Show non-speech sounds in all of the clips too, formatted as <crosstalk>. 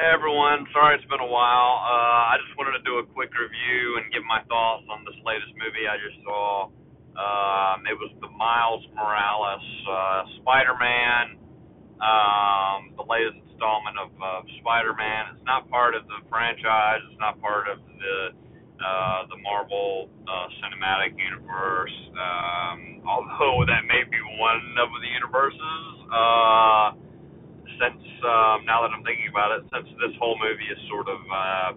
Hey everyone, sorry it's been a while. Uh, I just wanted to do a quick review and give my thoughts on this latest movie I just saw. Um, it was the Miles Morales uh, Spider-Man, um, the latest installment of uh, Spider-Man. It's not part of the franchise. It's not part of the uh, the Marvel uh, Cinematic Universe. Um, although that may be one of the universes. Uh, since um, now that I'm thinking about it, since this whole movie is sort of uh,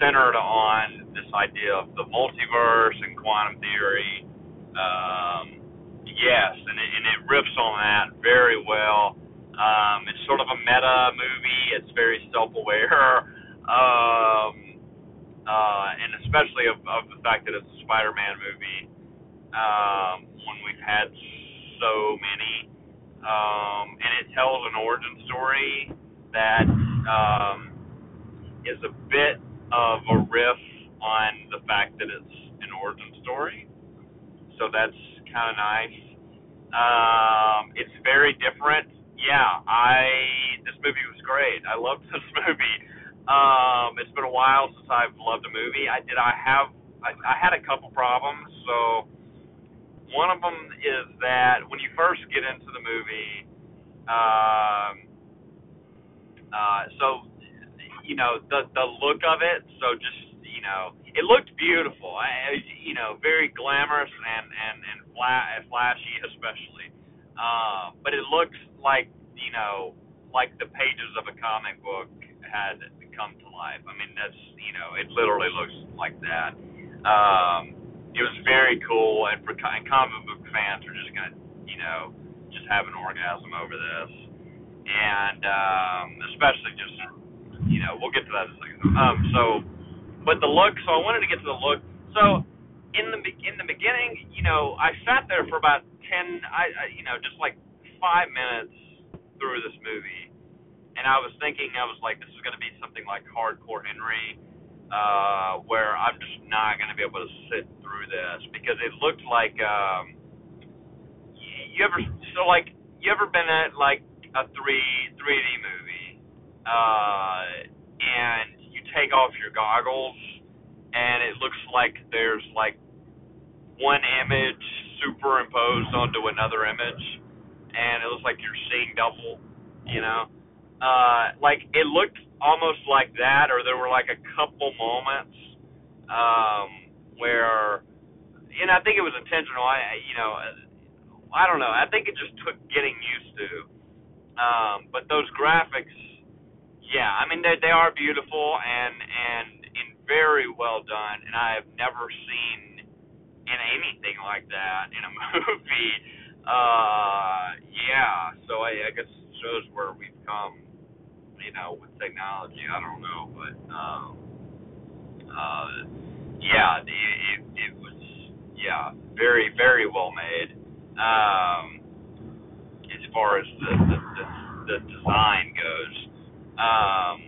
centered on this idea of the multiverse and quantum theory, um, yes, and it, and it riffs on that very well. Um, it's sort of a meta movie. It's very self-aware, <laughs> um, uh, and especially of, of the fact that it's a Spider-Man movie. Um, when we've had so many um, and it tells an origin story that um, is a bit of a riff on the fact that it's an origin story. So that's kind of nice. Um, it's very different. Yeah, I this movie was great. I loved this movie. Um, it's been a while since I've loved a movie. I did. I have. I, I had a couple problems. So one of them is that when you first get into the movie, um, uh, so you know the the look of it. So just you know, it looked beautiful. I, you know, very glamorous and and and fla- flashy, especially. Uh, but it looks like you know, like the pages of a comic book had come to life. I mean, that's you know, it literally looks like that. Um, it was very cool, and for and comic book fans are just gonna, you know, just have an orgasm over this, and um, especially just, you know, we'll get to that in a second. Um, so, but the look. So I wanted to get to the look. So in the in the beginning, you know, I sat there for about ten, I, I you know, just like five minutes through this movie, and I was thinking, I was like, this is gonna be something like Hardcore Henry uh, where I'm just not going to be able to sit through this because it looked like um, you ever so like you ever been at like a three 3D movie uh, and you take off your goggles and it looks like there's like one image superimposed onto another image and it looks like you're seeing double you know uh, like it looked almost like that, or there were like a couple moments um, where, and I think it was intentional. I, you know, I don't know. I think it just took getting used to. Um, but those graphics, yeah, I mean they they are beautiful and and and very well done. And I have never seen in anything like that in a <laughs> movie. Uh, yeah, so I, I guess shows where we've come you know, with technology. I don't know, but um, uh, yeah, it, it, it was yeah very very well made. Um, as far as the the, the, the design goes, um,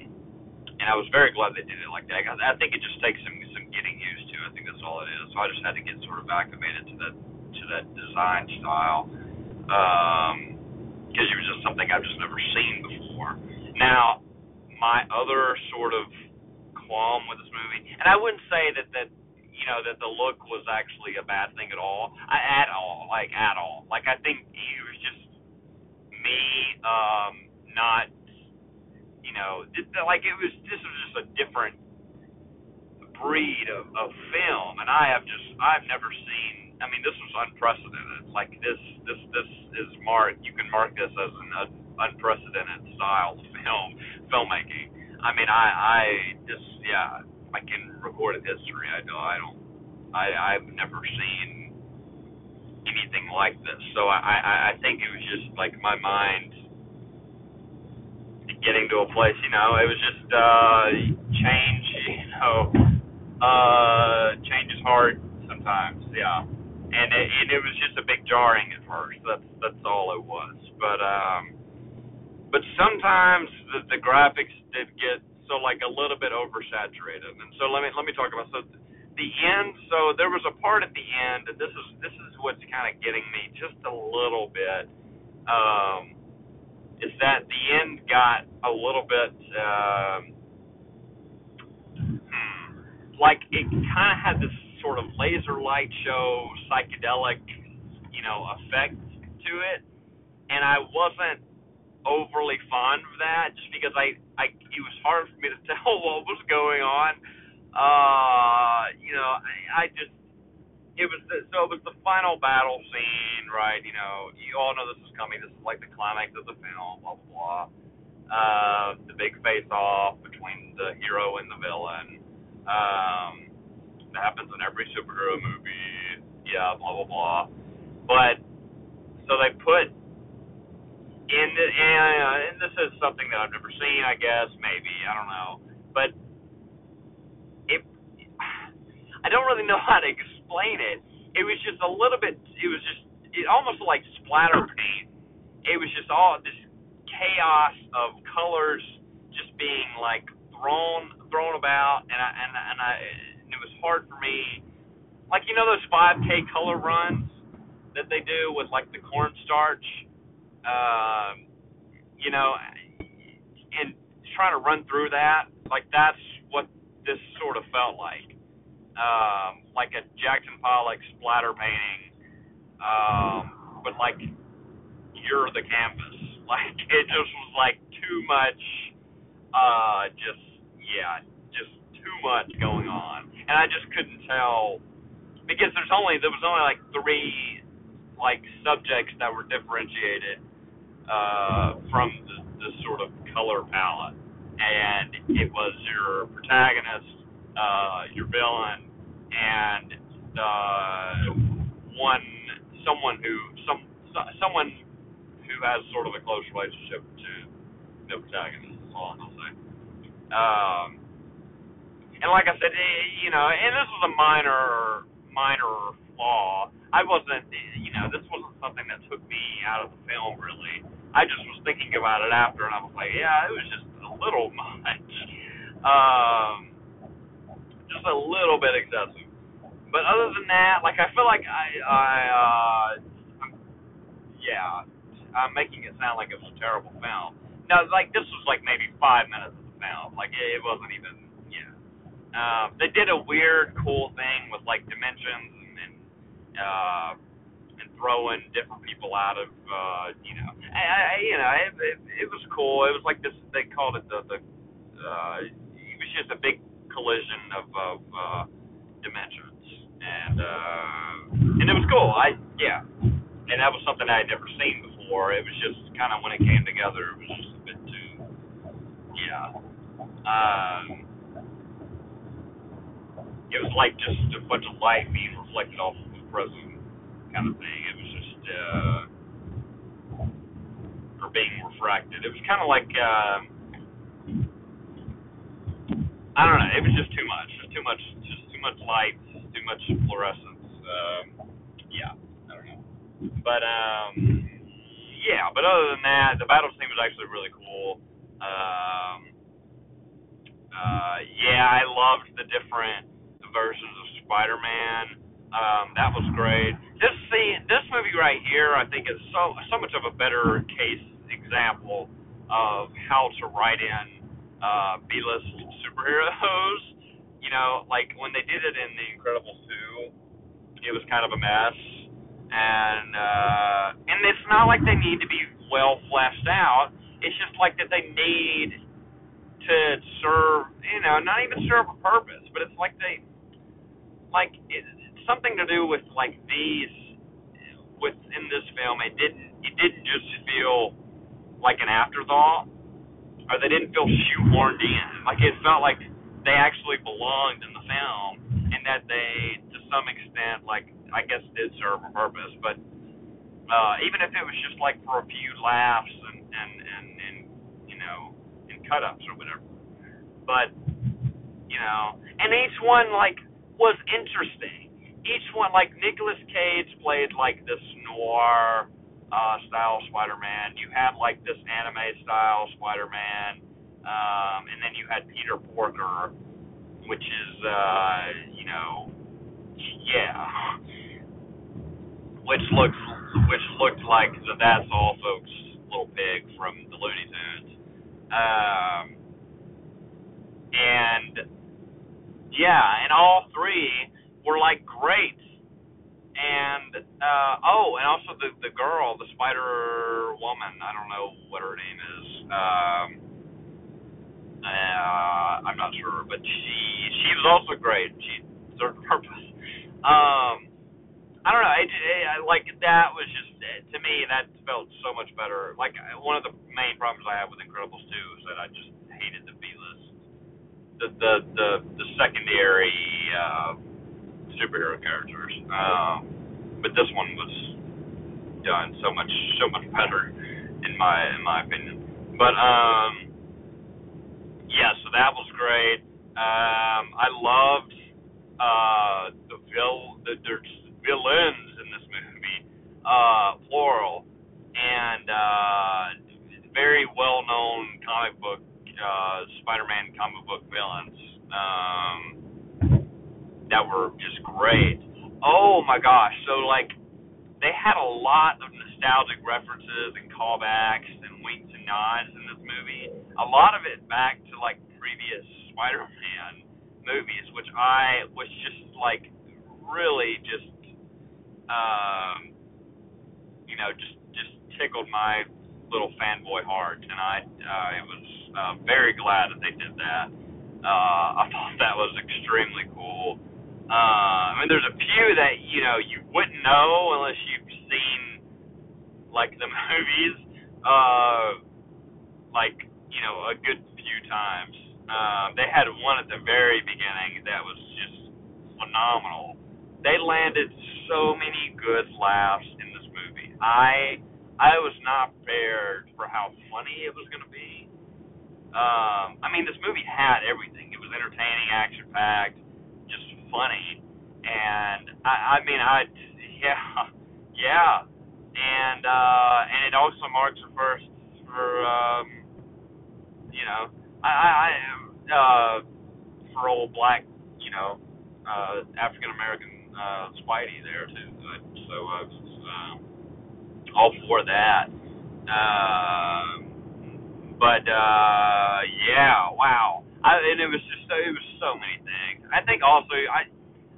and I was very glad they did it like that. I think it just takes some some getting used to. I think that's all it is. So I just had to get sort of acclimated to that to that design style. Um, because it was just something I've just never seen before. Now, my other sort of qualm with this movie, and I wouldn't say that that you know that the look was actually a bad thing at all, I, at all, like at all. Like I think it was just me um not, you know, like it was this was just a different breed of, of film, and I have just I've never seen. I mean, this was unprecedented. Like this this this is mark. You can mark this as an unprecedented style of film filmmaking. I mean, I I just yeah, I can record a history. I don't I don't I I've never seen anything like this. So I I I think it was just like my mind getting to a place. You know, it was just uh change. <laughs> You know, uh change is hard sometimes. Yeah. And it, it was just a big jarring at first. That's that's all it was. But um but sometimes the, the graphics did get so like a little bit oversaturated. And so let me let me talk about so the end. So there was a part at the end, and this is this is what's kind of getting me just a little bit. Um, is that the end got a little bit um, hmm, like it kind of had this sort of laser light show psychedelic, you know, effect to it, and I wasn't overly fond of that just because I, I it was hard for me to <laughs> tell what was going on. Uh, you know, I, I just it was the, so it was the final battle scene, right? You know, you all know this is coming. This is like the climax of the film, blah blah blah. Uh, the big face off between the hero and the villain. Um, that happens in every superhero movie. Yeah, blah blah blah. But so they put and, uh, and this is something that I've never seen. I guess maybe I don't know, but it. I don't really know <laughs> how to explain it. It was just a little bit. It was just. It almost like splatter paint. It was just all this chaos of colors just being like thrown thrown about, and I and and I. And it was hard for me. Like you know those 5K color runs that they do with like the cornstarch. Um, you know, and trying to run through that, like that's what this sort of felt like. Um, like a Jackson Pollock splatter painting, um, but like you're the canvas. <laughs> Like it just was like too much, uh, just yeah, just too much going on, and I just couldn't tell because there's only there was only like three like subjects that were differentiated uh, from the sort of color palette, and it was your protagonist, uh, your villain, and uh, one someone who some someone who has sort of a close relationship to the protagonist. Is all gonna say. Um, and like I said, eh, you know, and this was a minor minor flaw. I wasn't, you know, this wasn't something that took me out of the film really. I just was thinking about it after, and I was like, yeah, it was just a little <laughs> much. Um, just a little bit excessive. But other than that, like I feel like I, I, uh, I'm, yeah, I'm making it sound like it was a terrible film. No, like this was like maybe five minutes of the film. Like it, it wasn't even, yeah. Um, they did a weird, cool thing with like dimensions and, and uh, throwing different people out of, uh, you know, I, I you know, it, it, it was cool. It was like this. They called it the the. Uh, it was just a big collision of, of uh, dimensions, and uh, and it was cool. I yeah, and that was something I had never seen before. It was just kind of when it came together, it was just a bit too yeah. Um, it was like just a bunch of light being reflected off of the prism kind of thing. Uh, or being refracted. It was kind of like. Um, I don't know. It was just too much. Too much. Just too much light. Too much fluorescence. Um, yeah. I don't know. But um, yeah. But other than that, the battle scene was actually really cool. Um, uh, yeah, I loved the different versions of Spider-Man. Um, that was great. This scene, this movie right here, I think is so so much of a better case example of how to write in uh, B-list superheroes. You know, like when they did it in The Incredibles 2, it was kind of a mess, and uh, and it's not like they need to be well fleshed out. It's just like that they need to serve, you know, not even serve a purpose, but it's like they, like it, something to do with like these within this film. It didn't, it didn't just feel like an afterthought or they didn't feel shoehorned in. Like it felt like they actually belonged in the film, and that they, to some extent, like I guess did serve a purpose. But uh, even if it was just like for a few laughs and and and, and you know, and cut ups or whatever. But you know, and each one like was interesting. Each one, like Nicolas Cage played like this noir uh, style Spider-Man. You had like this anime style Spider-Man, um, and then you had Peter Porker, which is uh, you know, yeah, which looks which looked like the That's All Folks little pig from the Looney Tunes. Um, and yeah, and all three were like great. And uh, oh, and also the the girl, the Spider Woman. I don't know what her name is. Um, uh, I'm not sure, but she she was also great. She served a purpose. Um, I don't know. I, I like that was just to me that felt so much better. Like one of the main problems I have with Incredibles 2 is that I just hated the B list, the the the, the secondary uh, superhero characters. Um, but this one was done so much so much better in my in my opinion. But um, yeah, so that was great. Um, I loved uh, the vil the there's villains in this movie, uh, plural, and uh, very well known comic book uh, Spider-Man comic book villains um, that were just great. Oh my gosh! So like they had a lot of nostalgic references and callbacks and winks and nods in this movie. A lot of it back to like previous Spider-Man movies, which I was just like really just um you know just just tickled my little fanboy heart and I uh it was uh very glad that they did that. Uh <laughs> I thought that was extremely cool. Uh I mean there's a few that, you know, you wouldn't know unless you've seen like the <laughs> movies uh like, you know, a good few times. Um, they had one at the very beginning that was just phenomenal. They landed so many good laughs in this movie. I I was not prepared for how funny it was going to be. Um, I mean, this movie had everything. It was entertaining, action packed, funny, and I, I mean, I <laughs> yeah, yeah, and uh, and it also marks the first for um, you know I, I, uh, for old black, you know, uh, African American uh, Spidey there too. So uh, all for that. Uh, but uh, yeah, wow. I, and it was just so, it was so many things. I think also I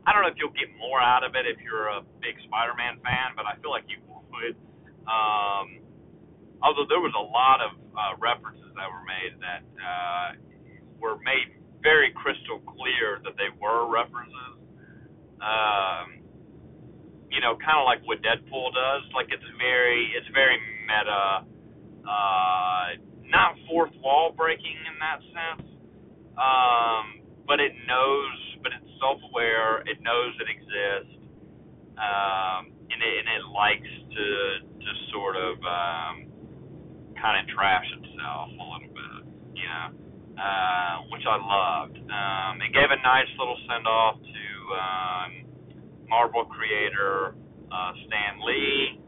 I don't know if you'll get more out of it if you're a big Spider-Man fan, but I feel like you would. Um, although there was a lot of uh, references that were made that uh, were made very crystal clear that they were references. Um, you know, kind of like what Deadpool does. Like it's very, it's very meta. Uh, not fourth wall breaking in that sense. Um, but it knows, but it's self-aware. It knows it exists. Um, and it, and it likes to to sort of um, kind of trash itself a little bit, you know, uh, which I loved. Um, it gave a nice little send off to um, Marvel creator uh, Stan Lee.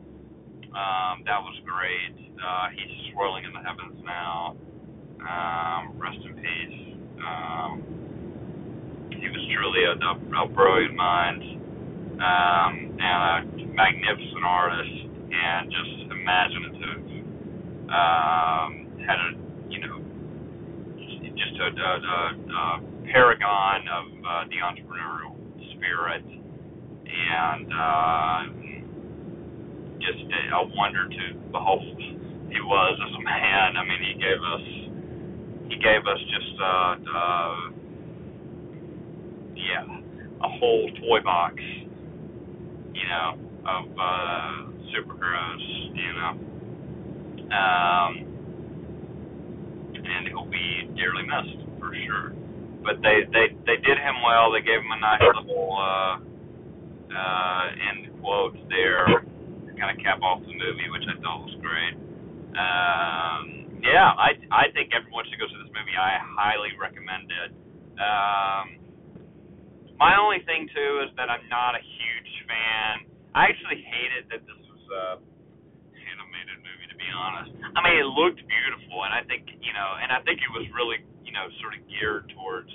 Um, that was great. Uh, he's swirling in the heavens now. Um, rest in peace. Um, he was truly a, a, a brilliant mind um, and a magnificent artist and just imaginative um, had a you know just a, a, a, a paragon of uh, the entrepreneurial spirit and uh, just a, wonder to behold. He was as a man. I mean, he gave us he gave us just uh, uh, yeah a whole toy box, you know, of uh, superheroes, you know um, and he'll be dearly missed for sure. But they they they did him well. They gave him a nice little uh, uh, end quote there to kind of cap off the movie, which I thought was great. Um, yeah, I I think everyone should go see this movie. I highly recommend it. Um, my only thing too is that I'm not a huge fan. I actually hated that this was uh, be honest. I mean, it looked beautiful, and I think you know, and I think it was really you know sort of geared towards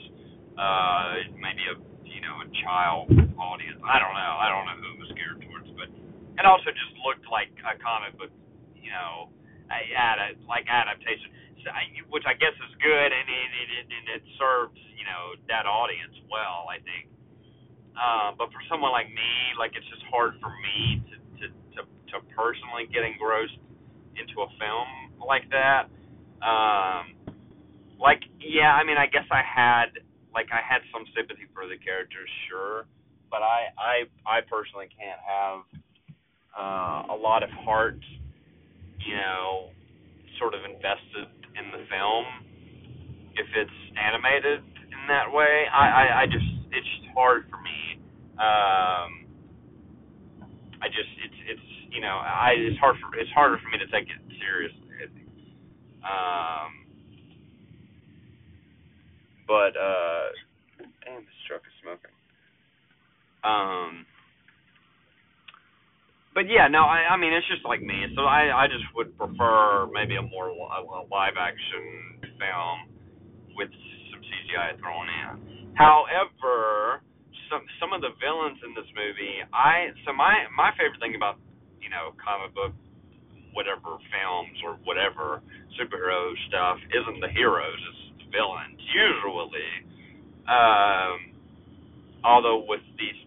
uh maybe a you know a child audience. I don't know. I don't know who it was geared towards, but it also just looked like a comic book, you know, ad like adaptation, which I guess is good, and it it, it, it serves you know that audience well, I think. Uh, but for someone like me, like it's just hard for me to to to, to personally get engrossed into a film like that. Um, like yeah, I mean, I guess I had like I had some sympathy for the characters, sure, but I I I personally can't have uh, a lot of heart, you know, sort of invested in the film if it's animated in that way. I I, I just it's just hard for me. Um, I just it's it's you know I it's hard for it's harder for me to take it seriously. I think. Um, but uh, damn, this truck is smoking. Um, but yeah, no, I I mean it's just like me. So I I just would prefer maybe a more li- live action film with some CGI thrown in. However, some some of the villains in this movie, I so my my favorite thing about you know comic book whatever films or whatever superhero stuff isn't the heroes, it's the villains usually. Um, although with these,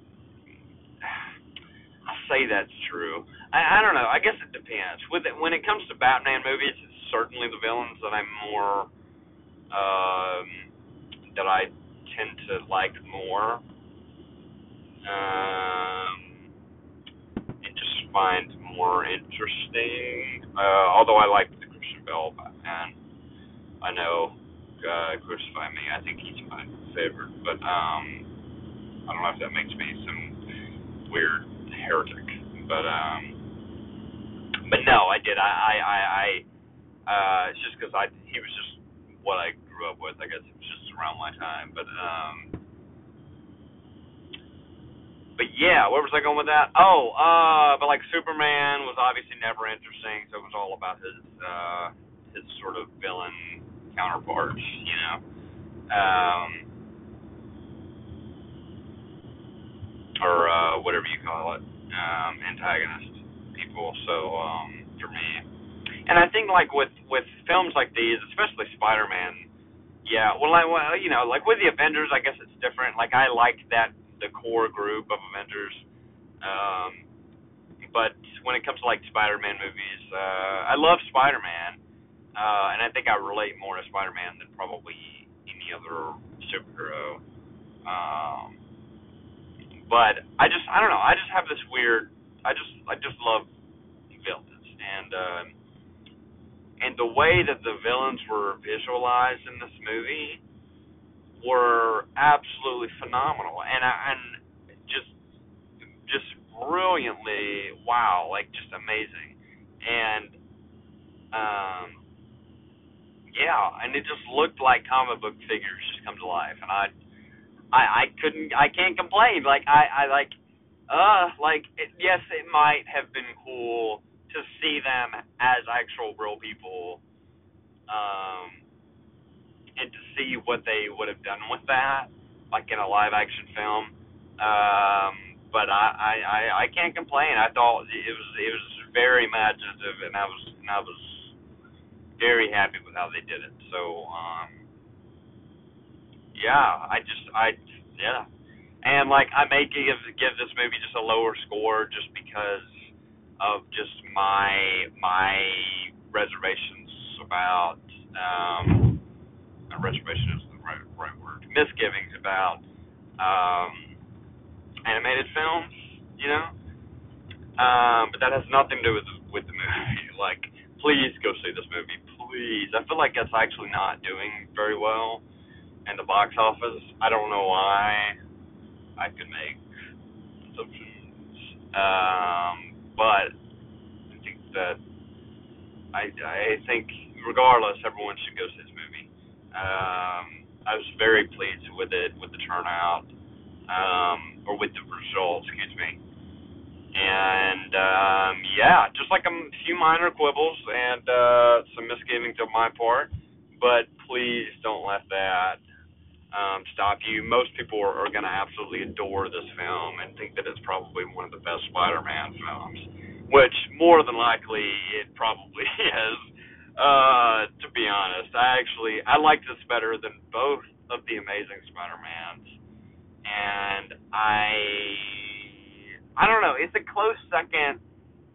say that's true. I, I don't know. I guess it depends. With it, when it comes to Batman movies, it's certainly the villains that I'm more um, that I tend to like more. Um, and just find more interesting. Uh, although I like the Christian Bale Batman. I know uh, crucify me. I think he's my favorite, but um, I don't know if that makes me some weird heretic. But um, but no, I did. I I I, I uh, it's just because I he was just what I grew up with. I guess it was just around my time. But um, but yeah, where was I going with that? Oh, uh, but like Superman was obviously never interesting, so it was all about his uh his sort of villain counterparts, you know. Um, or uh, whatever you call it, um, antagonist people. So um, for me, and I think like with with films like these, especially Spider-Man, yeah. Well, I, well, you know, like with the Avengers, I guess it's different. Like I like that the core group of Avengers. Um, but when it comes to like Spider-Man movies, uh, I love Spider-Man, uh, and I think I relate more to Spider-Man than probably any other superhero. Um, but I just I don't know. I just have this weird. I just I just love villains and uh, and the way that the villains were visualized in this movie were absolutely phenomenal and and just just brilliantly wow like just amazing and um yeah, and it just looked like comic book figures just come to life, and I, I, I couldn't, I can't complain. Like I, I like, uh, like it, yes, it might have been cool to see them as actual real people, um, and to see what they would have done with that, like in a live action film. Um, but I, I, I, I can't complain. I thought it was, it was very imaginative, and I was, and I was very happy with how they did it. So, um, yeah, I just, I, yeah, and like I may give give this movie just a lower score just because of just my my reservations about um, reservation is the right right word misgivings about um, animated films, you know. Um, but that has nothing to do with with the movie. <laughs> Like, please go see this movie please. I feel like it's actually not doing very well in the box office. I don't know why. I could make assumptions, um, but I think that I I think regardless, everyone should go see this movie. Um, I was very pleased with it, with the turnout, um, or with the results. Excuse me and um, yeah, just like a few minor quibbles and uh, some misgivings on my part, but please don't let that um, stop you. Most people are, are going to absolutely adore this film and think that it's probably one of the best Spider-Man films, which more than likely it probably <laughs> is. uh, to be honest, I actually I liked this better than both of the Amazing Spider-Mans, and I I don't know. It's a close second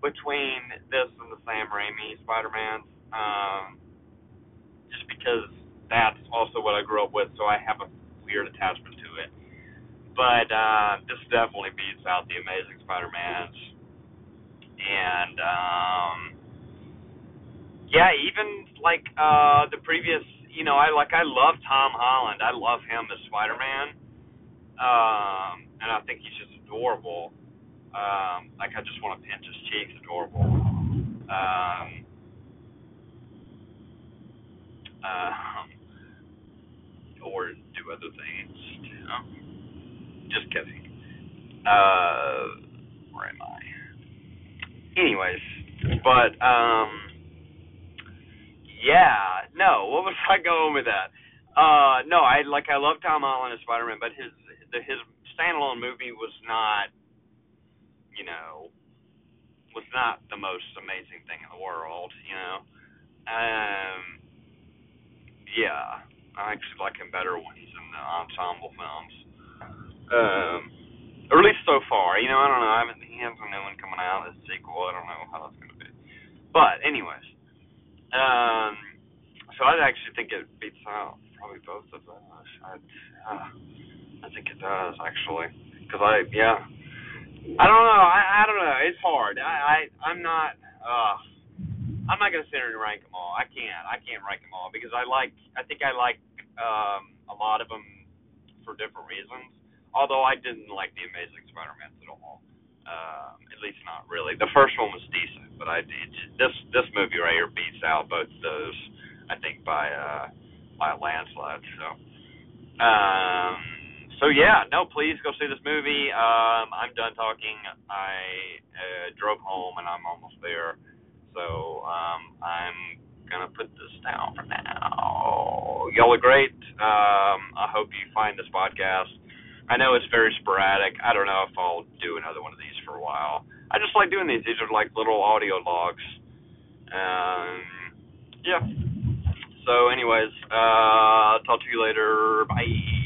between this and the Sam Raimi Spider-Man. Um, just because that's also what I grew up with, so I have a weird attachment to it. But uh, this definitely beats out the Amazing Spider-Mans, and um, yeah, even like uh, the previous, you know, I like I love Tom Holland. I love him as Spider-Man, um, and I think he's just adorable. Um, like I just want to pinch his cheeks, adorable. Um, uh, or do other things. Know? Just kidding. Uh, where am I? Anyways, but um, yeah, no. What was I going with that? Uh, no, I like I love Tom Holland as Spider-Man, but his the, his standalone movie was not you know, was not the most amazing thing in the world, you know. Um, yeah, I actually like him better when he's in the ensemble films. Um, or at least so far, you know. I don't know. I haven't. He has a new one coming out. A sequel. I don't know how that's gonna be. But anyways, um, so I actually think it beats out probably both of those. I, uh, I think it does actually, because I yeah I don't know. I I don't know. It's hard. I, I I'm not. uh I'm not gonna sit here and rank them all. I can't. I can't rank them all because I like. I think I like um a lot of them for different reasons. Although I didn't like the Amazing Spider-Man at all. Um, at least not really. The first one was decent, but I did this this movie right here beats out both those. I think by uh by a landslide. So. Um so yeah, no, please go see this movie. Um, I'm done talking. I uh, drove home and I'm almost there. So um, I'm gonna put this down for now. Y'all are great. Um, I hope you find this podcast. I know it's very sporadic. I don't know if I'll do another one of these for a while. I just like doing these. These are like little audio logs. Um, yeah. So, anyways, uh, talk to you later. Bye.